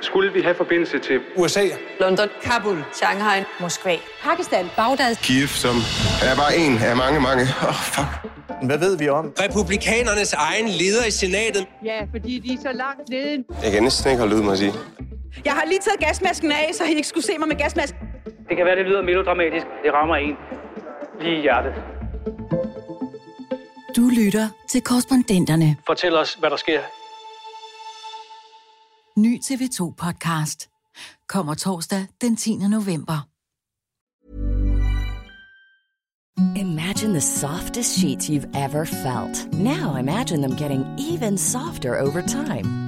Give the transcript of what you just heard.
skulle vi have forbindelse til USA. London, Kabul, Shanghai, Moskva, Pakistan, Baghdad. Kiev, som er bare en af mange, mange. Åh, oh, fuck. Hvad ved vi om? Republikanernes egen leder i senatet. Ja, fordi de er så langt nede. Jeg kan næsten ikke holde ud, må jeg sige. Jeg har lige taget gasmasken af, så I ikke skulle se mig med gasmasken. Det kan være, det lyder melodramatisk. Det rammer en lige i hjertet. Du lytter til korrespondenterne. Fortæl os, hvad der sker Ny TV2 podcast. Kommer torsdag den 10. november. Imagine the softest sheets you've ever felt. Now imagine them getting even softer over time.